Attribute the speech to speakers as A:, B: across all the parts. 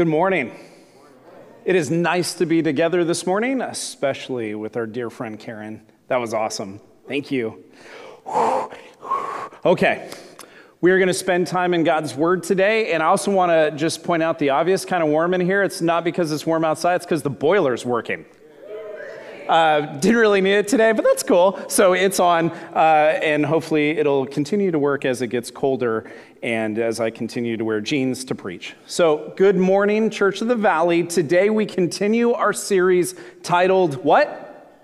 A: Good morning. It is nice to be together this morning, especially with our dear friend Karen. That was awesome. Thank you. Okay, we are going to spend time in God's Word today, and I also want to just point out the obvious kind of warm in here. It's not because it's warm outside, it's because the boiler's working. Uh, didn't really need it today, but that's cool. So it's on, uh, and hopefully it'll continue to work as it gets colder and as I continue to wear jeans to preach. So, good morning, Church of the Valley. Today we continue our series titled What?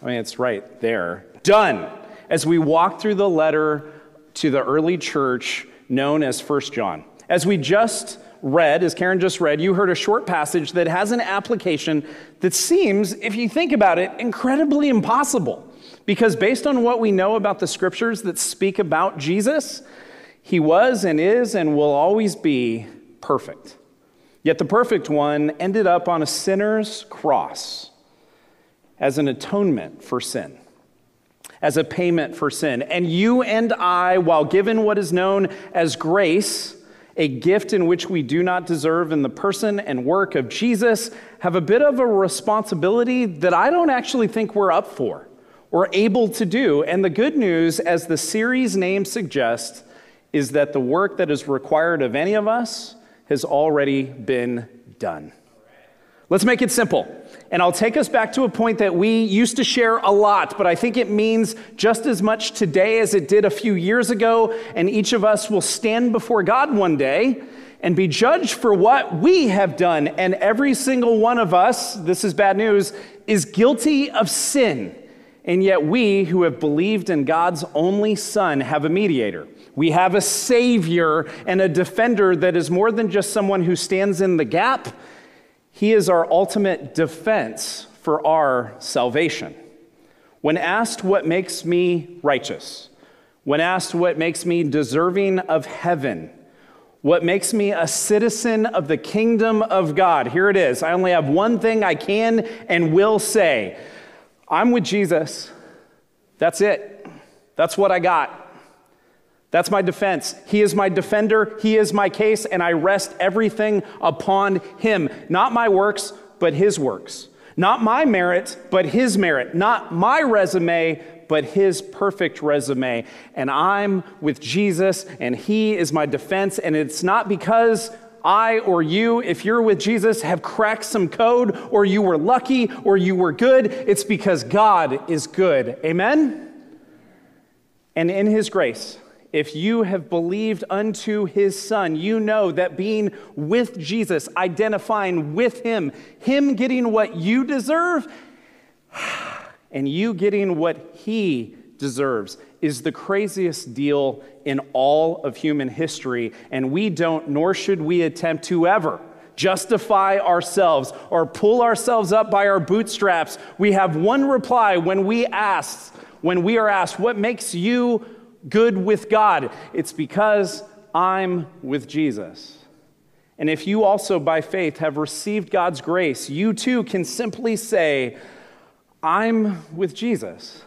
A: I mean, it's right there. Done. As we walk through the letter to the early church known as First John. As we just read, as Karen just read, you heard a short passage that has an application that seems, if you think about it, incredibly impossible. Because based on what we know about the scriptures that speak about Jesus, he was and is and will always be perfect. Yet the perfect one ended up on a sinner's cross as an atonement for sin, as a payment for sin. And you and I, while given what is known as grace, a gift in which we do not deserve in the person and work of Jesus, have a bit of a responsibility that I don't actually think we're up for or able to do. And the good news, as the series name suggests, is that the work that is required of any of us has already been done. Let's make it simple. And I'll take us back to a point that we used to share a lot, but I think it means just as much today as it did a few years ago. And each of us will stand before God one day and be judged for what we have done. And every single one of us, this is bad news, is guilty of sin. And yet we who have believed in God's only Son have a mediator. We have a Savior and a defender that is more than just someone who stands in the gap he is our ultimate defense for our salvation. When asked what makes me righteous, when asked what makes me deserving of heaven, what makes me a citizen of the kingdom of God, here it is. I only have one thing I can and will say I'm with Jesus. That's it. That's what I got. That's my defense. He is my defender. He is my case, and I rest everything upon him. Not my works, but his works. Not my merit, but his merit. Not my resume, but his perfect resume. And I'm with Jesus, and he is my defense. And it's not because I or you, if you're with Jesus, have cracked some code, or you were lucky, or you were good. It's because God is good. Amen? And in his grace, if you have believed unto his son, you know that being with Jesus, identifying with him, him getting what you deserve, and you getting what he deserves, is the craziest deal in all of human history. And we don't, nor should we attempt to ever justify ourselves or pull ourselves up by our bootstraps. We have one reply when we ask, when we are asked, what makes you good with God? It's because I'm with Jesus. And if you also, by faith, have received God's grace, you too can simply say, I'm with Jesus.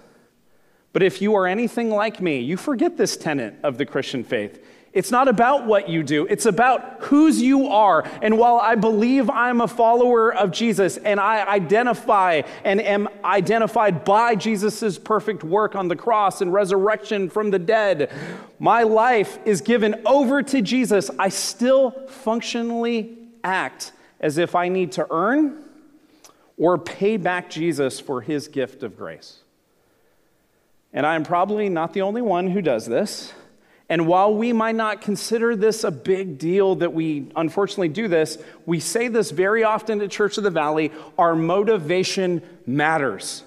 A: But if you are anything like me, you forget this tenet of the Christian faith. It's not about what you do, it's about whose you are. And while I believe I'm a follower of Jesus and I identify and am identified by Jesus' perfect work on the cross and resurrection from the dead, my life is given over to Jesus. I still functionally act as if I need to earn or pay back Jesus for his gift of grace. And I am probably not the only one who does this. And while we might not consider this a big deal that we unfortunately do this, we say this very often at Church of the Valley our motivation matters.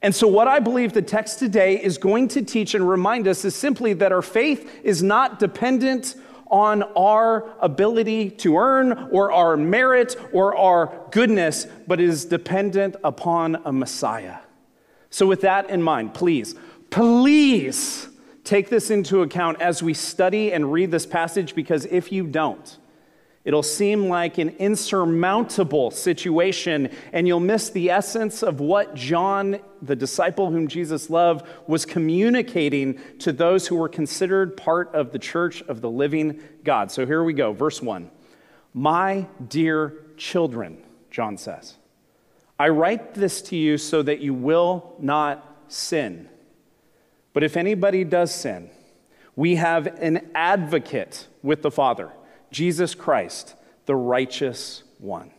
A: And so, what I believe the text today is going to teach and remind us is simply that our faith is not dependent on our ability to earn or our merit or our goodness, but is dependent upon a Messiah. So, with that in mind, please, please Take this into account as we study and read this passage because if you don't, it'll seem like an insurmountable situation and you'll miss the essence of what John, the disciple whom Jesus loved, was communicating to those who were considered part of the church of the living God. So here we go, verse 1. My dear children, John says, I write this to you so that you will not sin. But if anybody does sin, we have an advocate with the Father, Jesus Christ, the righteous one.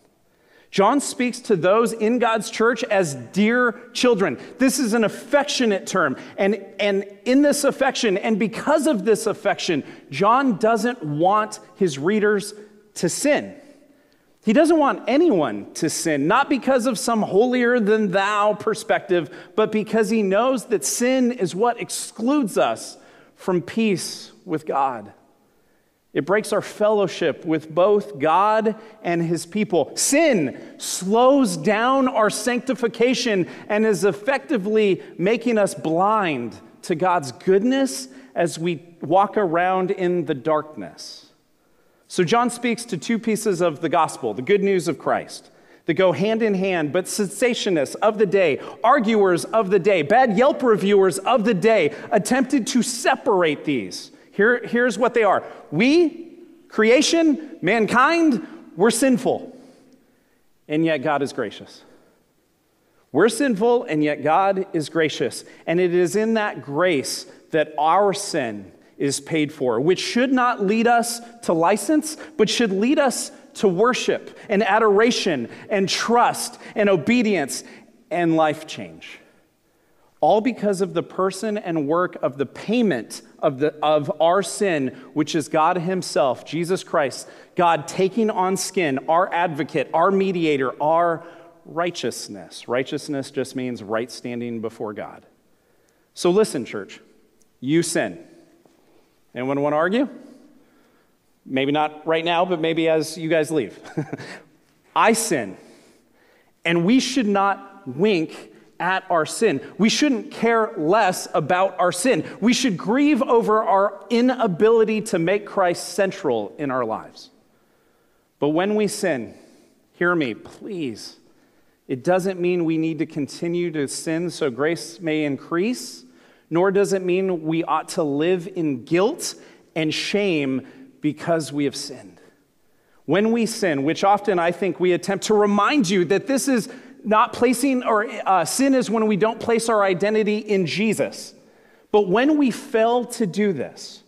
A: John speaks to those in God's church as dear children. This is an affectionate term. And, and in this affection, and because of this affection, John doesn't want his readers to sin. He doesn't want anyone to sin, not because of some holier than thou perspective, but because he knows that sin is what excludes us from peace with God. It breaks our fellowship with both God and his people. Sin slows down our sanctification and is effectively making us blind to God's goodness as we walk around in the darkness. So, John speaks to two pieces of the gospel, the good news of Christ, that go hand in hand, but cessationists of the day, arguers of the day, bad Yelp reviewers of the day attempted to separate these here, here's what they are we, creation, mankind, we're sinful, and yet God is gracious. We're sinful, and yet God is gracious. And it is in that grace that our sin is paid for, which should not lead us to license, but should lead us to worship and adoration and trust and obedience and life change all because of the person and work of the payment of, the, of our sin, which is God Himself, Jesus Christ, God taking on skin, our advocate, our mediator, our righteousness. Righteousness just means right standing before God. So listen, church, you sin. Anyone want to argue? Maybe not right now, but maybe as you guys leave. I sin. And we should not wink at our sin. We shouldn't care less about our sin. We should grieve over our inability to make Christ central in our lives. But when we sin, hear me, please. It doesn't mean we need to continue to sin so grace may increase, nor does it mean we ought to live in guilt and shame because we have sinned. When we sin, which often I think we attempt to remind you that this is not placing, or uh, sin is when we don't place our identity in Jesus. But when we fail to do this,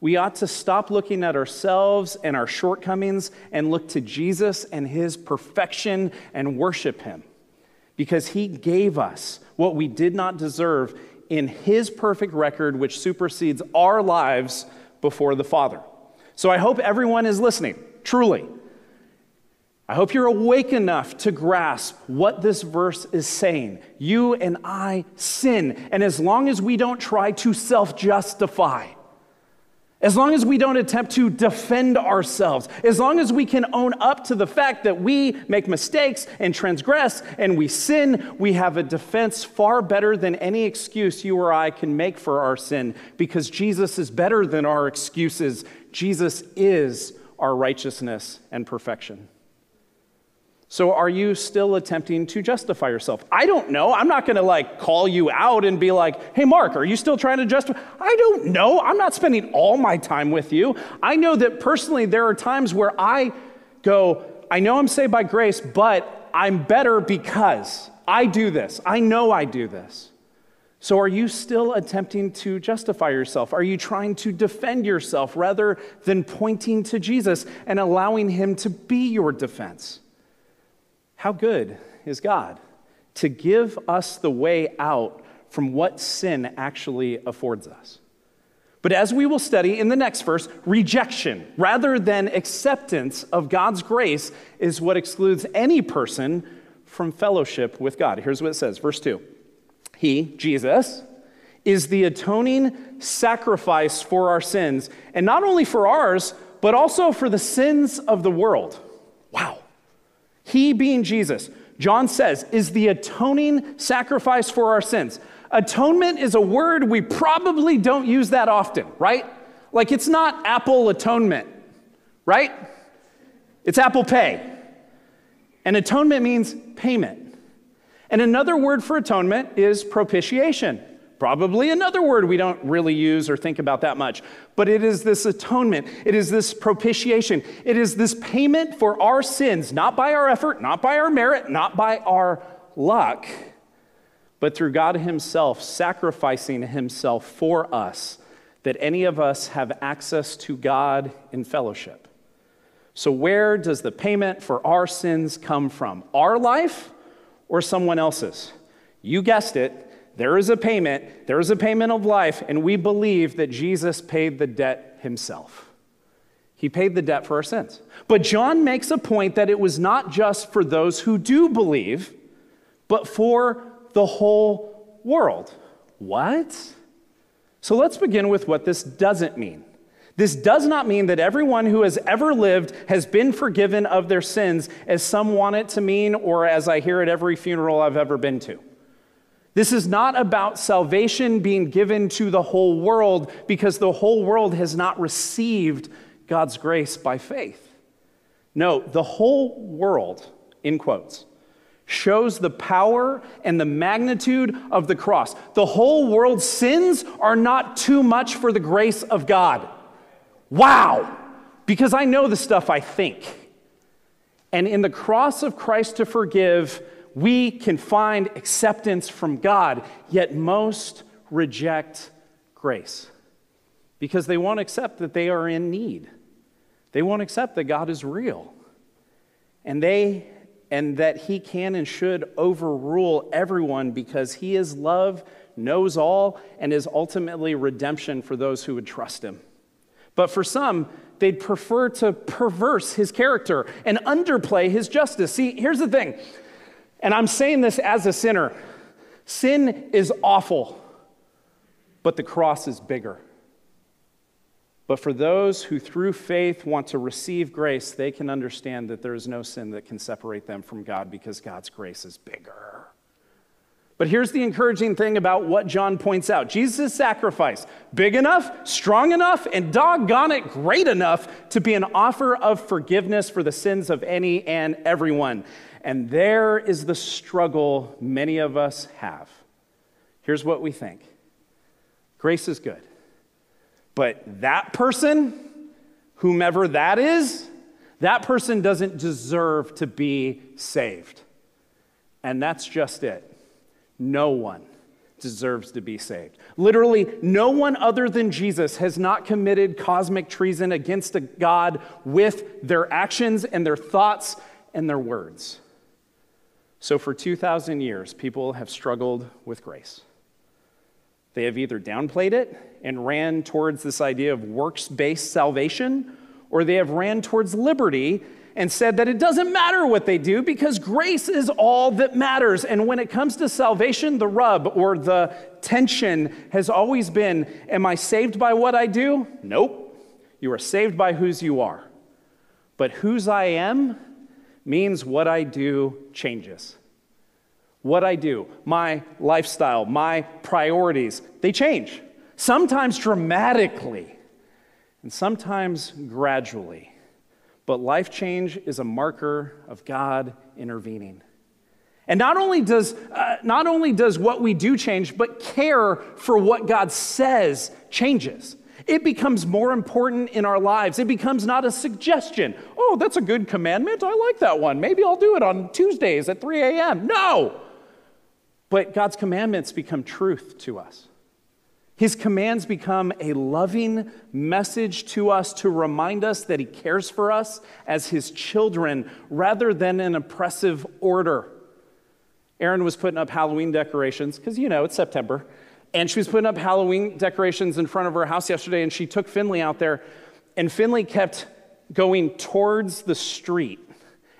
A: we ought to stop looking at ourselves and our shortcomings and look to Jesus and his perfection and worship him. Because he gave us what we did not deserve in his perfect record, which supersedes our lives before the Father. So I hope everyone is listening, truly. I hope you're awake enough to grasp what this verse is saying. You and I sin. And as long as we don't try to self justify, as long as we don't attempt to defend ourselves, as long as we can own up to the fact that we make mistakes and transgress and we sin, we have a defense far better than any excuse you or I can make for our sin because Jesus is better than our excuses. Jesus is our righteousness and perfection. So are you still attempting to justify yourself? I don't know. I'm not going to like call you out and be like, "Hey Mark, are you still trying to justify?" I don't know. I'm not spending all my time with you. I know that personally there are times where I go, "I know I'm saved by grace, but I'm better because I do this. I know I do this." So, are you still attempting to justify yourself? Are you trying to defend yourself rather than pointing to Jesus and allowing Him to be your defense? How good is God to give us the way out from what sin actually affords us? But as we will study in the next verse, rejection rather than acceptance of God's grace is what excludes any person from fellowship with God. Here's what it says, verse 2. He, Jesus, is the atoning sacrifice for our sins, and not only for ours, but also for the sins of the world. Wow. He, being Jesus, John says, is the atoning sacrifice for our sins. Atonement is a word we probably don't use that often, right? Like it's not Apple atonement, right? It's Apple Pay. And atonement means payment. And another word for atonement is propitiation. Probably another word we don't really use or think about that much. But it is this atonement. It is this propitiation. It is this payment for our sins, not by our effort, not by our merit, not by our luck, but through God Himself sacrificing Himself for us, that any of us have access to God in fellowship. So, where does the payment for our sins come from? Our life or someone else's? You guessed it. There is a payment. There is a payment of life, and we believe that Jesus paid the debt himself. He paid the debt for our sins. But John makes a point that it was not just for those who do believe, but for the whole world. What? So let's begin with what this doesn't mean. This does not mean that everyone who has ever lived has been forgiven of their sins, as some want it to mean, or as I hear at every funeral I've ever been to. This is not about salvation being given to the whole world because the whole world has not received God's grace by faith. No, the whole world, in quotes, shows the power and the magnitude of the cross. The whole world's sins are not too much for the grace of God. Wow! Because I know the stuff I think. And in the cross of Christ to forgive, we can find acceptance from God, yet most reject grace because they won't accept that they are in need. They won't accept that God is real. And they and that he can and should overrule everyone because he is love, knows all, and is ultimately redemption for those who would trust him. But for some, they'd prefer to perverse his character and underplay his justice. See, here's the thing, and I'm saying this as a sinner sin is awful, but the cross is bigger. But for those who through faith want to receive grace, they can understand that there is no sin that can separate them from God because God's grace is bigger. But here's the encouraging thing about what John points out Jesus' sacrifice, big enough, strong enough, and doggone it, great enough to be an offer of forgiveness for the sins of any and everyone. And there is the struggle many of us have. Here's what we think grace is good. But that person, whomever that is, that person doesn't deserve to be saved. And that's just it. No one deserves to be saved. Literally, no one other than Jesus has not committed cosmic treason against a God with their actions and their thoughts and their words. So, for 2,000 years, people have struggled with grace. They have either downplayed it and ran towards this idea of works based salvation, or they have ran towards liberty and said that it doesn't matter what they do because grace is all that matters. And when it comes to salvation, the rub or the tension has always been Am I saved by what I do? Nope. You are saved by whose you are. But whose I am means what I do changes what I do, my lifestyle, my priorities, they change. Sometimes dramatically, and sometimes gradually. But life change is a marker of God intervening. And not only does, uh, not only does what we do change, but care for what God says changes. It becomes more important in our lives. It becomes not a suggestion. Oh, that's a good commandment. I like that one. Maybe I'll do it on Tuesdays at 3 a.m. No, but God's commandments become truth to us. His commands become a loving message to us to remind us that He cares for us as His children rather than an oppressive order. Erin was putting up Halloween decorations, because you know it's September, and she was putting up Halloween decorations in front of her house yesterday, and she took Finley out there, and Finley kept going towards the street.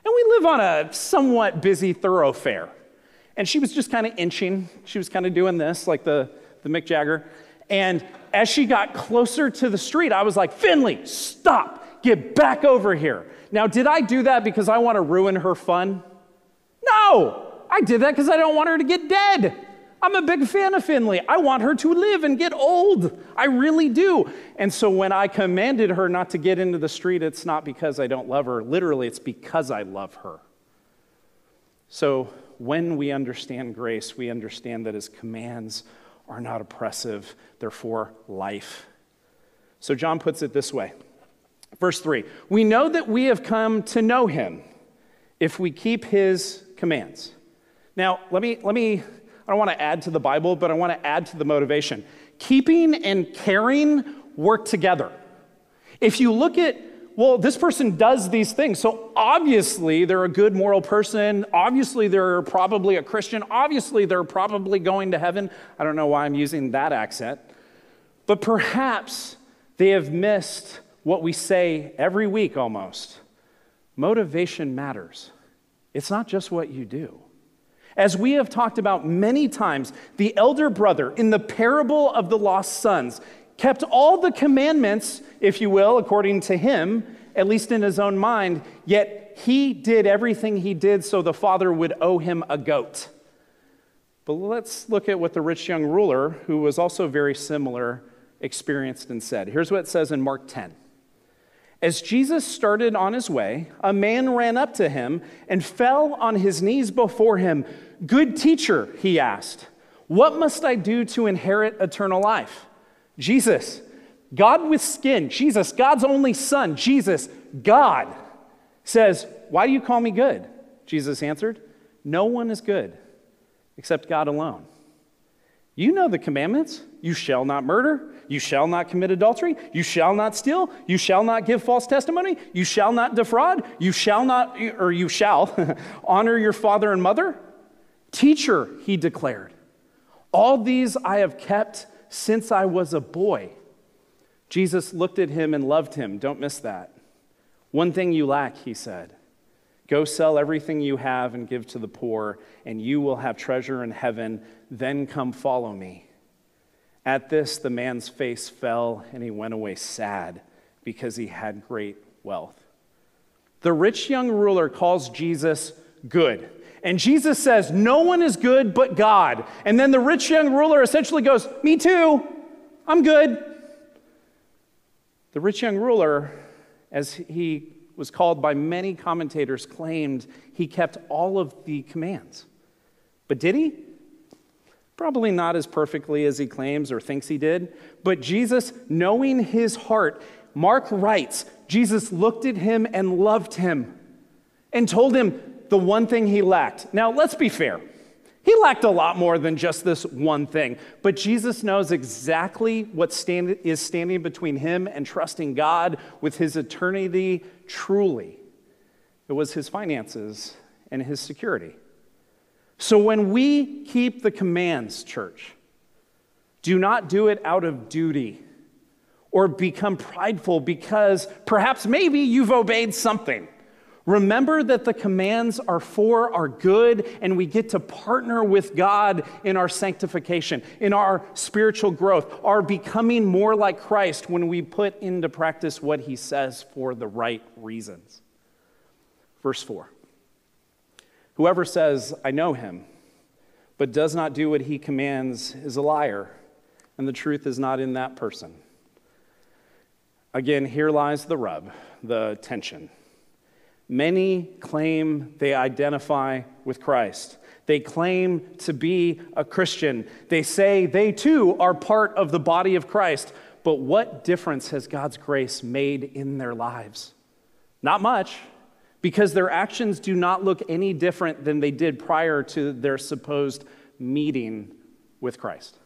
A: And we live on a somewhat busy thoroughfare. And she was just kind of inching. She was kind of doing this, like the, the Mick Jagger. And as she got closer to the street, I was like, Finley, stop, get back over here. Now, did I do that because I want to ruin her fun? No, I did that because I don't want her to get dead. I'm a big fan of Finley. I want her to live and get old. I really do. And so when I commanded her not to get into the street, it's not because I don't love her. Literally, it's because I love her. So when we understand grace, we understand that his commands are not oppressive, they're for life. So John puts it this way Verse 3 We know that we have come to know him if we keep his commands. Now, let me, let me, I don't want to add to the Bible, but I want to add to the motivation. Keeping and caring work together. If you look at, well, this person does these things, so obviously they're a good moral person. Obviously they're probably a Christian. Obviously they're probably going to heaven. I don't know why I'm using that accent. But perhaps they have missed what we say every week almost motivation matters. It's not just what you do. As we have talked about many times, the elder brother in the parable of the lost sons kept all the commandments, if you will, according to him, at least in his own mind, yet he did everything he did so the father would owe him a goat. But let's look at what the rich young ruler, who was also very similar, experienced and said. Here's what it says in Mark 10. As Jesus started on his way, a man ran up to him and fell on his knees before him. Good teacher, he asked, what must I do to inherit eternal life? Jesus, God with skin, Jesus, God's only son, Jesus, God, says, Why do you call me good? Jesus answered, No one is good except God alone. You know the commandments. You shall not murder. You shall not commit adultery. You shall not steal. You shall not give false testimony. You shall not defraud. You shall not, or you shall, honor your father and mother. Teacher, he declared, all these I have kept since I was a boy. Jesus looked at him and loved him. Don't miss that. One thing you lack, he said. Go sell everything you have and give to the poor, and you will have treasure in heaven. Then come follow me. At this, the man's face fell, and he went away sad because he had great wealth. The rich young ruler calls Jesus good. And Jesus says, No one is good but God. And then the rich young ruler essentially goes, Me too, I'm good. The rich young ruler, as he was called by many commentators, claimed he kept all of the commands. But did he? Probably not as perfectly as he claims or thinks he did. But Jesus, knowing his heart, Mark writes, Jesus looked at him and loved him and told him the one thing he lacked. Now, let's be fair. He lacked a lot more than just this one thing. But Jesus knows exactly what stand, is standing between him and trusting God with his eternity truly. It was his finances and his security. So when we keep the commands, church, do not do it out of duty or become prideful because perhaps maybe you've obeyed something. Remember that the commands are for our good, and we get to partner with God in our sanctification, in our spiritual growth, our becoming more like Christ when we put into practice what He says for the right reasons. Verse 4 Whoever says, I know Him, but does not do what He commands is a liar, and the truth is not in that person. Again, here lies the rub, the tension. Many claim they identify with Christ. They claim to be a Christian. They say they too are part of the body of Christ. But what difference has God's grace made in their lives? Not much, because their actions do not look any different than they did prior to their supposed meeting with Christ.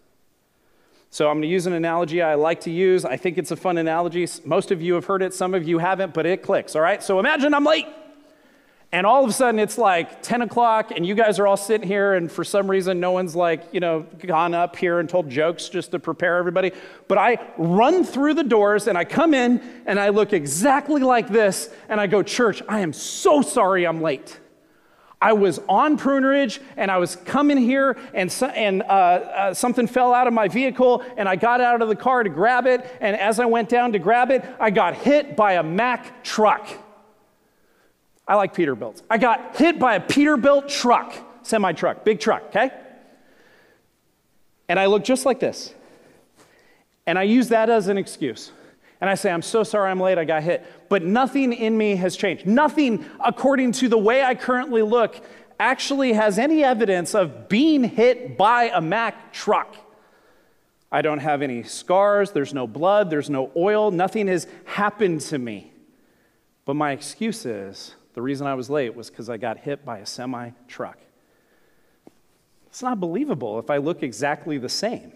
A: So I'm going to use an analogy I like to use. I think it's a fun analogy. Most of you have heard it, some of you haven't, but it clicks, all right? So imagine I'm late. And all of a sudden it's like 10 o'clock, and you guys are all sitting here, and for some reason, no one's like, you know, gone up here and told jokes just to prepare everybody. But I run through the doors and I come in and I look exactly like this, and I go, Church, I am so sorry I'm late. I was on Pruneridge and I was coming here and, so, and uh, uh, something fell out of my vehicle and I got out of the car to grab it. And as I went down to grab it, I got hit by a Mack truck. I like Peterbilts. I got hit by a Peterbilt truck, semi truck, big truck, okay? And I look just like this. And I use that as an excuse. And I say, I'm so sorry I'm late, I got hit. But nothing in me has changed. Nothing, according to the way I currently look, actually has any evidence of being hit by a Mack truck. I don't have any scars, there's no blood, there's no oil, nothing has happened to me. But my excuse is the reason I was late was because I got hit by a semi truck. It's not believable if I look exactly the same.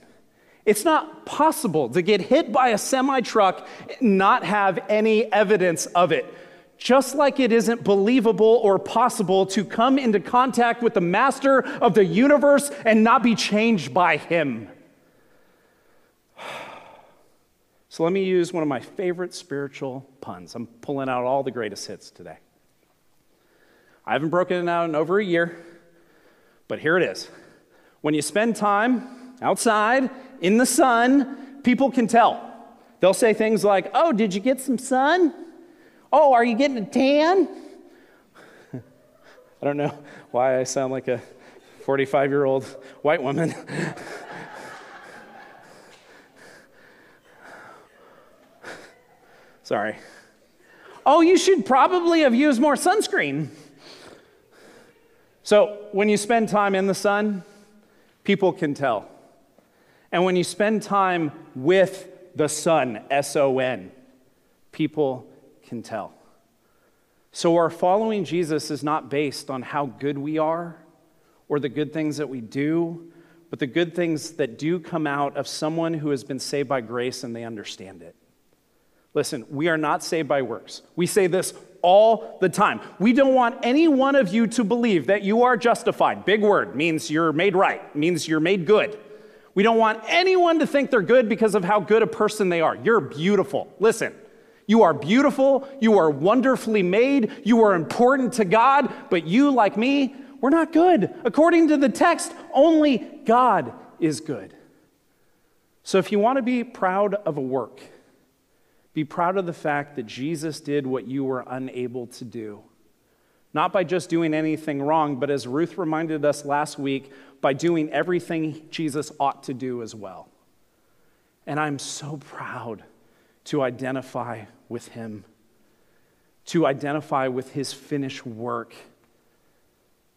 A: It's not possible to get hit by a semi truck and not have any evidence of it. Just like it isn't believable or possible to come into contact with the master of the universe and not be changed by him. So let me use one of my favorite spiritual puns. I'm pulling out all the greatest hits today. I haven't broken it out in over a year, but here it is. When you spend time outside in the sun, people can tell. They'll say things like, Oh, did you get some sun? Oh, are you getting a tan? I don't know why I sound like a 45 year old white woman. Sorry. Oh, you should probably have used more sunscreen. So, when you spend time in the sun, people can tell. And when you spend time with the sun, S O N, people can tell. So, our following Jesus is not based on how good we are or the good things that we do, but the good things that do come out of someone who has been saved by grace and they understand it. Listen, we are not saved by works. We say this all the time. We don't want any one of you to believe that you are justified. Big word means you're made right, means you're made good. We don't want anyone to think they're good because of how good a person they are. You're beautiful. Listen, you are beautiful. You are wonderfully made. You are important to God, but you, like me, we're not good. According to the text, only God is good. So if you want to be proud of a work, be proud of the fact that Jesus did what you were unable to do. Not by just doing anything wrong, but as Ruth reminded us last week, by doing everything Jesus ought to do as well. And I'm so proud to identify with him, to identify with his finished work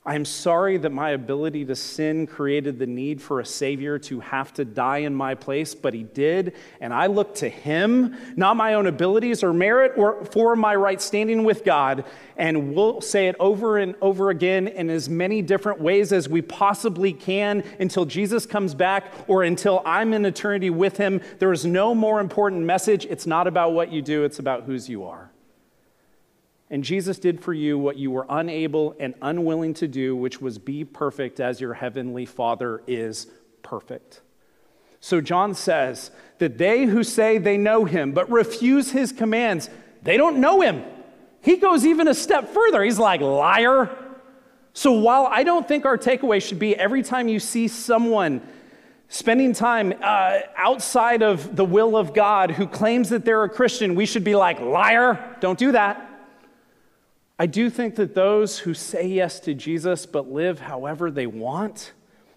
A: I am sorry that my ability to sin created the need for a Savior to have to die in my place, but He did, and I look to Him, not my own abilities or merit or for my right standing with God. And we'll say it over and over again in as many different ways as we possibly can until Jesus comes back or until I'm in eternity with Him. There is no more important message. It's not about what you do, it's about whose you are. And Jesus did for you what you were unable and unwilling to do, which was be perfect as your heavenly Father is perfect. So John says that they who say they know him but refuse his commands, they don't know him. He goes even a step further. He's like, liar. So while I don't think our takeaway should be every time you see someone spending time uh, outside of the will of God who claims that they're a Christian, we should be like, liar. Don't do that. I do think that those who say yes to Jesus but live however they want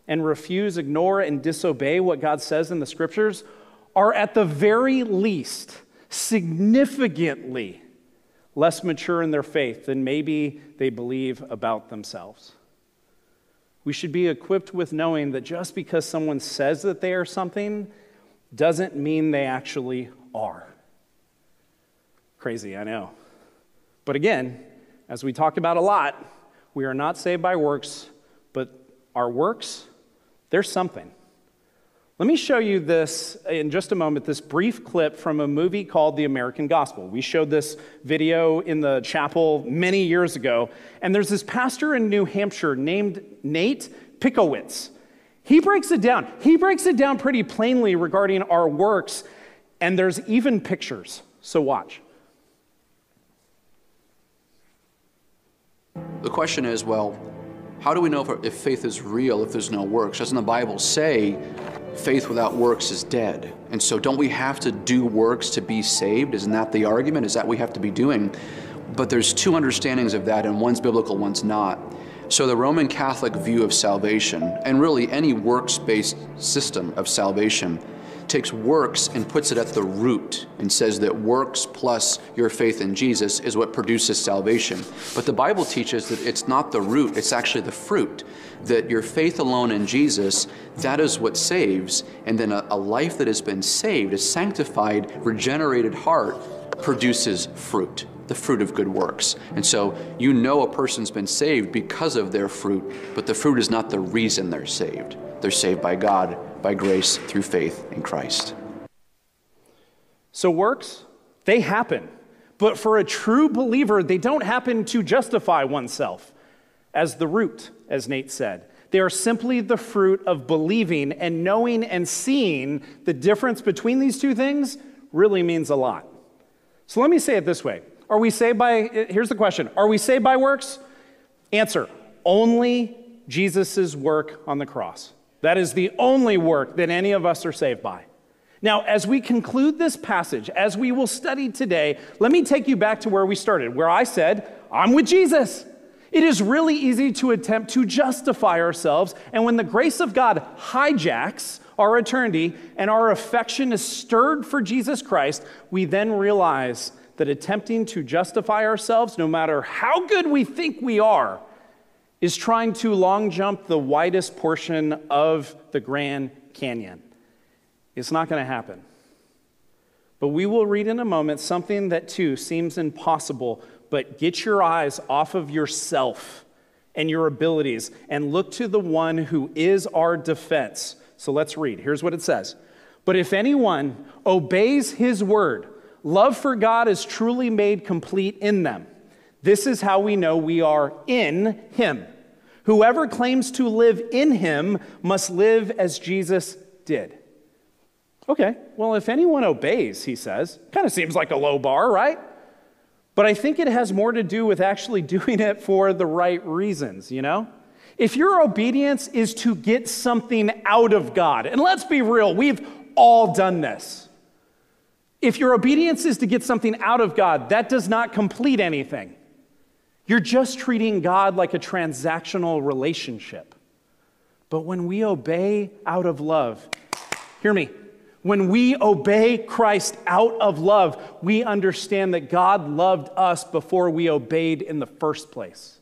A: and refuse, ignore, and disobey what God says in the scriptures are at the very least significantly less mature in their faith than maybe they believe about themselves. We should be equipped with knowing that just because someone says that they are something doesn't mean they actually are. Crazy, I know. But again, as we talk about a lot, we are not saved by works, but our works, there's something. Let me show you this in just a moment, this brief clip from a movie called The American Gospel. We showed this video in the chapel many years ago, and there's this pastor in New Hampshire named Nate Pickowicz. He breaks it down. He breaks it down pretty plainly regarding our works, and there's even pictures. So watch.
B: The question is, well, how do we know if, faith is real if there's no works? Doesn't the Bible say faith without works is dead? And so don't we have to do works to be saved? Isn't that the argument? Is that we have to be doing? But there's two understandings of that, and one's biblical, one's not. So the Roman Catholic view of salvation, and really any works-based system of salvation, takes works and puts it at the root and says that works plus your faith in Jesus is what produces salvation. But the Bible teaches that it's not the root, it's actually the fruit. That your faith alone in Jesus, that is what saves. And then a, a life that has been saved, a sanctified, regenerated heart, produces fruit the fruit of good works. And so you know a person's been saved because of their fruit, but the fruit is not the reason they're saved. They're saved by God by grace through faith in Christ.
A: So, works, they happen. But for a true believer, they don't happen to justify oneself as the root, as Nate said. They are simply the fruit of believing and knowing and seeing the difference between these two things really means a lot. So let me say it this way Are we saved by, here's the question Are we saved by works? Answer only Jesus' work on the cross. That is the only work that any of us are saved by. Now, as we conclude this passage, as we will study today, let me take you back to where we started, where I said, I'm with Jesus. It is really easy to attempt to justify ourselves, and when the grace of God hijacks our eternity and our affection is stirred for Jesus Christ, we then realize that attempting to justify ourselves, no matter how good we think we are, is trying to long jump the widest portion of the Grand Canyon. It's not going to happen. But we will read in a moment something that too seems impossible, but get your eyes off of yourself and your abilities and look to the one who is our defense. So let's read. Here's what it says But if anyone obeys his word, love for God is truly made complete in them. This is how we know we are in him. Whoever claims to live in him must live as Jesus did. Okay, well, if anyone obeys, he says, kind of seems like a low bar, right? But I think it has more to do with actually doing it for the right reasons, you know? If your obedience is to get something out of God, and let's be real, we've all done this. If your obedience is to get something out of God, that does not complete anything. You're just treating God like a transactional relationship. But when we obey out of love, hear me, when we obey Christ out of love, we understand that God loved us before we obeyed in the first place.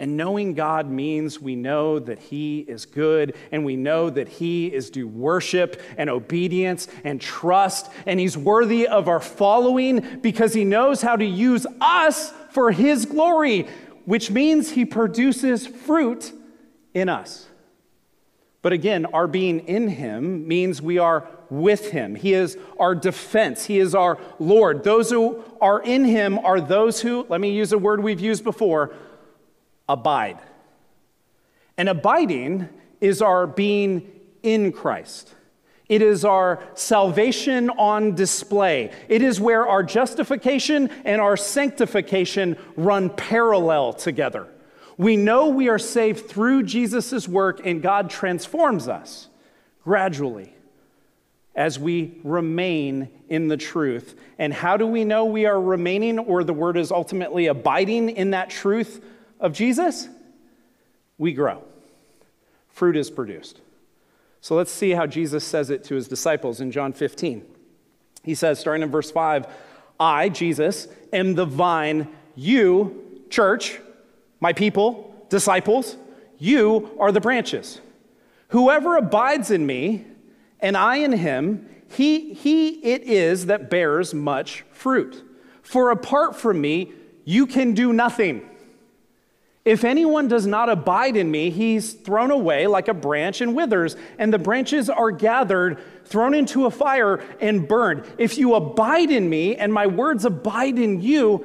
A: And knowing God means we know that He is good and we know that He is due worship and obedience and trust, and He's worthy of our following because He knows how to use us for his glory, which means he produces fruit in us. But again, our being in him means we are with him. He is our defense, he is our Lord. Those who are in him are those who, let me use a word we've used before, abide. And abiding is our being in Christ. It is our salvation on display. It is where our justification and our sanctification run parallel together. We know we are saved through Jesus' work, and God transforms us gradually as we remain in the truth. And how do we know we are remaining, or the word is ultimately abiding in that truth of Jesus? We grow, fruit is produced. So let's see how Jesus says it to his disciples in John 15. He says, starting in verse 5, I, Jesus, am the vine, you, church, my people, disciples, you are the branches. Whoever abides in me, and I in him, he, he it is that bears much fruit. For apart from me, you can do nothing. If anyone does not abide in me, he's thrown away like a branch and withers, and the branches are gathered, thrown into a fire, and burned. If you abide in me, and my words abide in you,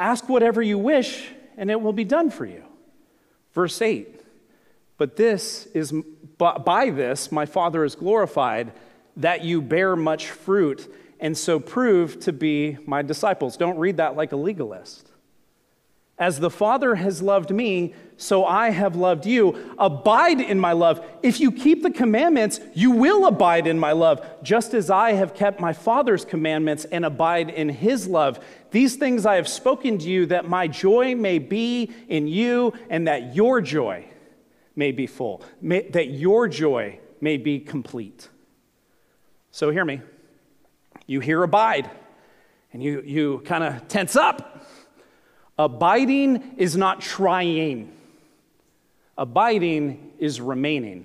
A: ask whatever you wish, and it will be done for you. Verse 8 But this is, by this my Father is glorified, that you bear much fruit, and so prove to be my disciples. Don't read that like a legalist. As the Father has loved me, so I have loved you. Abide in my love. If you keep the commandments, you will abide in my love, just as I have kept my Father's commandments and abide in his love. These things I have spoken to you, that my joy may be in you, and that your joy may be full, may, that your joy may be complete. So hear me. You hear abide, and you, you kind of tense up. Abiding is not trying, abiding is remaining.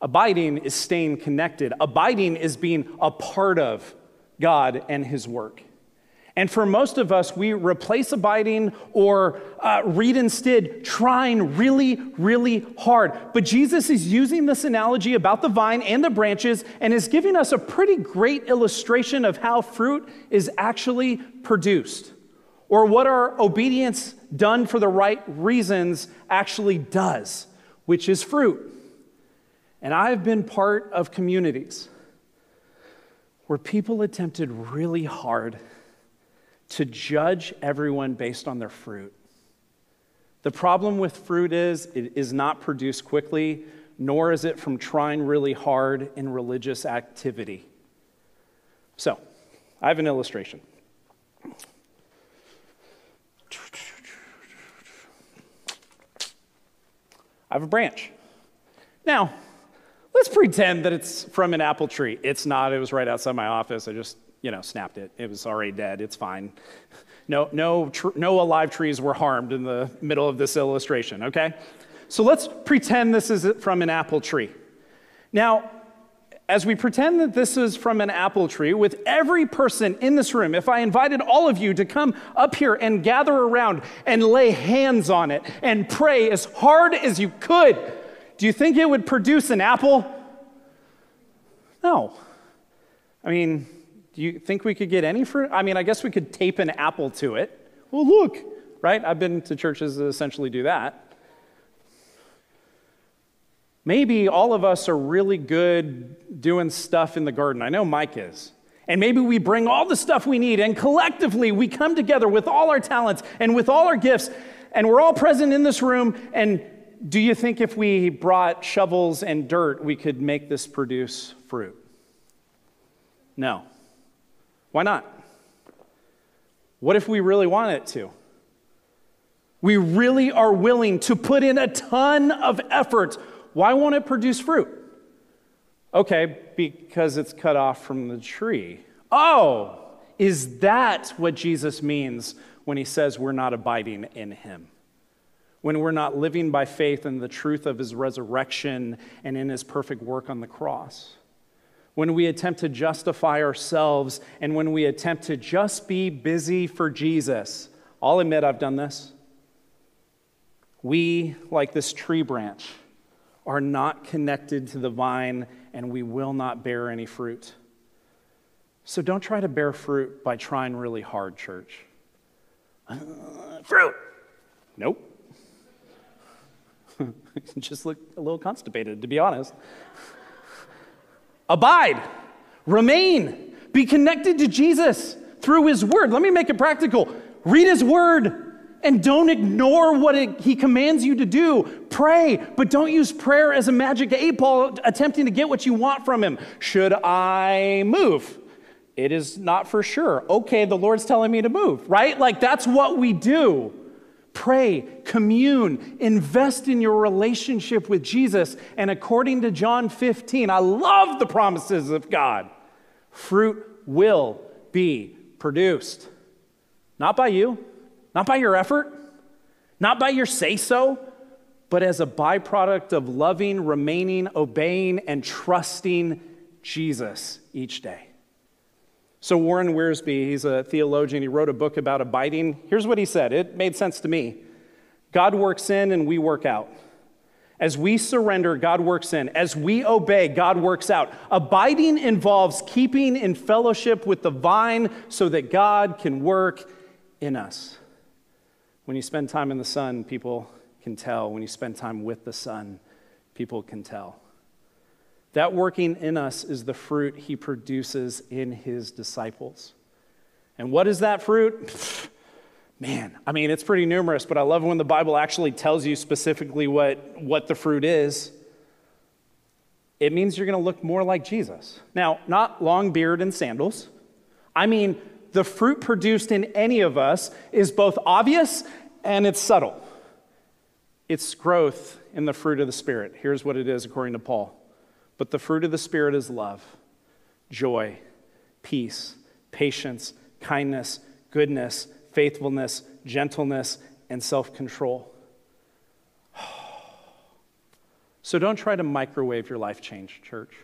A: Abiding is staying connected. Abiding is being a part of God and His work. And for most of us, we replace abiding or uh, read instead trying really, really hard. But Jesus is using this analogy about the vine and the branches and is giving us a pretty great illustration of how fruit is actually produced or what our obedience done for the right reasons actually does, which is fruit. And I've been part of communities where people attempted really hard to judge everyone based on their fruit. The problem with fruit is it is not produced quickly, nor is it from trying really hard in religious activity. So, I have an illustration. I have a branch. Now, let's pretend that it's from an apple tree. It's not, it was right outside my office. I just you know, snapped it. It was already dead. It's fine. No, no, tr- no alive trees were harmed in the middle of this illustration, okay? So let's pretend this is from an apple tree. Now, as we pretend that this is from an apple tree, with every person in this room, if I invited all of you to come up here and gather around and lay hands on it and pray as hard as you could, do you think it would produce an apple? No. I mean, do you think we could get any fruit? I mean, I guess we could tape an apple to it. Well, look, right? I've been to churches that essentially do that. Maybe all of us are really good doing stuff in the garden. I know Mike is. And maybe we bring all the stuff we need, and collectively we come together with all our talents and with all our gifts, and we're all present in this room. And do you think if we brought shovels and dirt, we could make this produce fruit? No. Why not? What if we really want it to? We really are willing to put in a ton of effort. Why won't it produce fruit? Okay, because it's cut off from the tree. Oh, is that what Jesus means when he says we're not abiding in him? When we're not living by faith in the truth of his resurrection and in his perfect work on the cross? when we attempt to justify ourselves, and when we attempt to just be busy for Jesus. I'll admit I've done this. We, like this tree branch, are not connected to the vine, and we will not bear any fruit. So don't try to bear fruit by trying really hard, church. Uh, fruit! Nope. just look a little constipated, to be honest. Abide, remain, be connected to Jesus through his word. Let me make it practical. Read his word and don't ignore what it, he commands you to do. Pray, but don't use prayer as a magic eight ball attempting to get what you want from him. Should I move? It is not for sure. Okay, the Lord's telling me to move, right? Like that's what we do. Pray, commune, invest in your relationship with Jesus. And according to John 15, I love the promises of God. Fruit will be produced. Not by you, not by your effort, not by your say so, but as a byproduct of loving, remaining, obeying, and trusting Jesus each day. So, Warren Wiersbe, he's a theologian, he wrote a book about abiding. Here's what he said it made sense to me God works in and we work out. As we surrender, God works in. As we obey, God works out. Abiding involves keeping in fellowship with the vine so that God can work in us. When you spend time in the sun, people can tell. When you spend time with the sun, people can tell. That working in us is the fruit he produces in his disciples. And what is that fruit? Man, I mean, it's pretty numerous, but I love when the Bible actually tells you specifically what, what the fruit is. It means you're going to look more like Jesus. Now, not long beard and sandals. I mean, the fruit produced in any of us is both obvious and it's subtle. It's growth in the fruit of the Spirit. Here's what it is according to Paul but the fruit of the Spirit is love, joy, peace, patience, kindness, goodness, faithfulness, gentleness, and self control. So don't try to microwave your life change, church.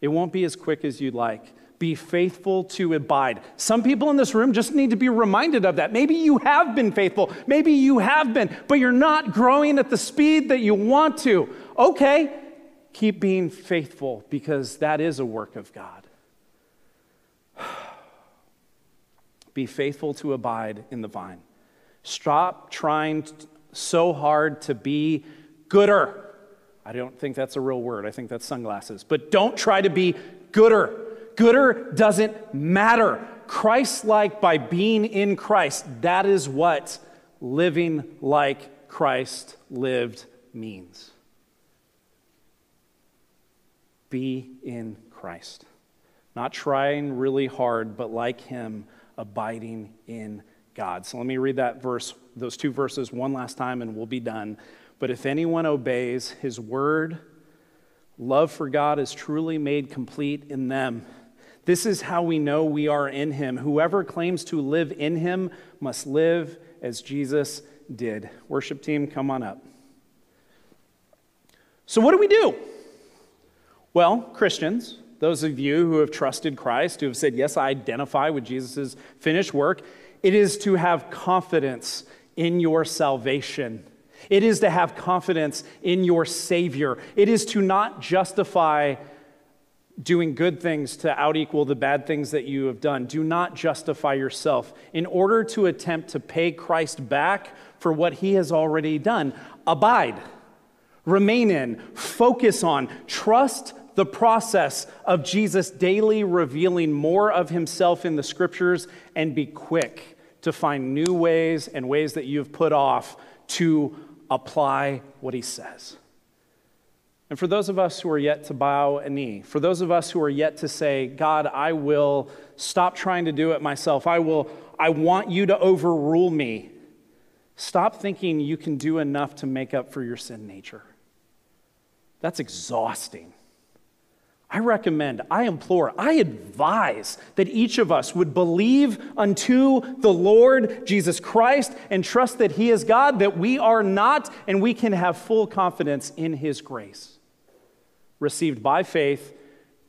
A: It won't be as quick as you'd like. Be faithful to abide. Some people in this room just need to be reminded of that. Maybe you have been faithful, maybe you have been, but you're not growing at the speed that you want to. Okay, keep being faithful because that is a work of God. Be faithful to abide in the vine. Stop trying so hard to be gooder. I don't think that's a real word. I think that's sunglasses. But don't try to be gooder. Gooder doesn't matter. Christ like by being in Christ. That is what living like Christ lived means. Be in Christ. Not trying really hard, but like Him, abiding in God. So let me read that verse, those two verses one last time, and we'll be done. But if anyone obeys His word, love for God is truly made complete in them. This is how we know we are in Him. Whoever claims to live in Him must live as Jesus did. Worship team, come on up. So, what do we do? Well, Christians, those of you who have trusted Christ, who have said, Yes, I identify with Jesus' finished work, it is to have confidence in your salvation. It is to have confidence in your Savior. It is to not justify doing good things to outequal the bad things that you have done. Do not justify yourself in order to attempt to pay Christ back for what he has already done. Abide, remain in, focus on, trust the process of Jesus daily revealing more of himself in the scriptures and be quick to find new ways and ways that you've put off to apply what he says. And for those of us who are yet to bow a knee, for those of us who are yet to say, God, I will stop trying to do it myself. I will I want you to overrule me. Stop thinking you can do enough to make up for your sin nature. That's exhausting. I recommend, I implore, I advise that each of us would believe unto the Lord Jesus Christ and trust that He is God, that we are not, and we can have full confidence in His grace. Received by faith,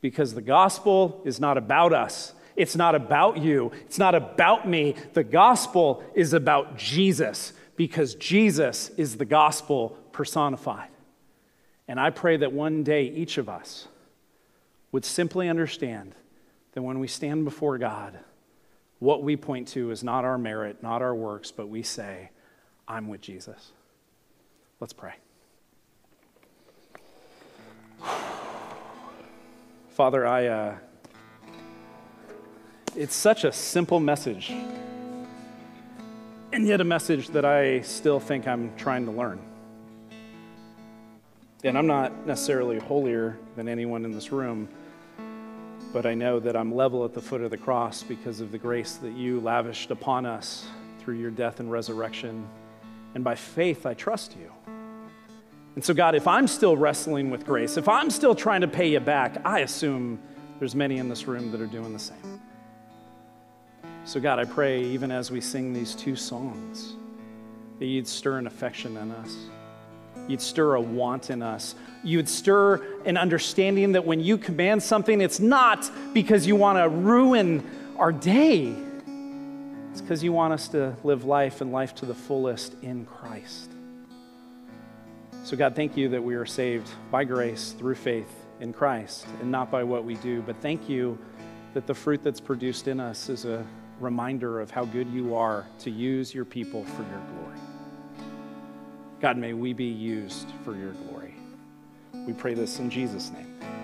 A: because the gospel is not about us. It's not about you. It's not about me. The gospel is about Jesus, because Jesus is the gospel personified. And I pray that one day each of us, would simply understand that when we stand before God, what we point to is not our merit, not our works, but we say, I'm with Jesus. Let's pray. Father, I, uh, it's such a simple message, and yet a message that I still think I'm trying to learn. And I'm not necessarily holier than anyone in this room but I know that I'm level at the foot of the cross because of the grace that you lavished upon us through your death and resurrection. And by faith, I trust you. And so, God, if I'm still wrestling with grace, if I'm still trying to pay you back, I assume there's many in this room that are doing the same. So, God, I pray, even as we sing these two songs, that you'd stir an affection in us. You'd stir a want in us you'd stir an understanding that when you command something, it's not because you want to ruin our day. It's because you want us to live life and life to the fullest in Christ. So, God, thank you that we are saved by grace through faith in Christ and not by what we do. But thank you that the fruit that's produced in us is a reminder of how good you are to use your people for your glory. God, may we be used for your glory. We pray this in Jesus' name.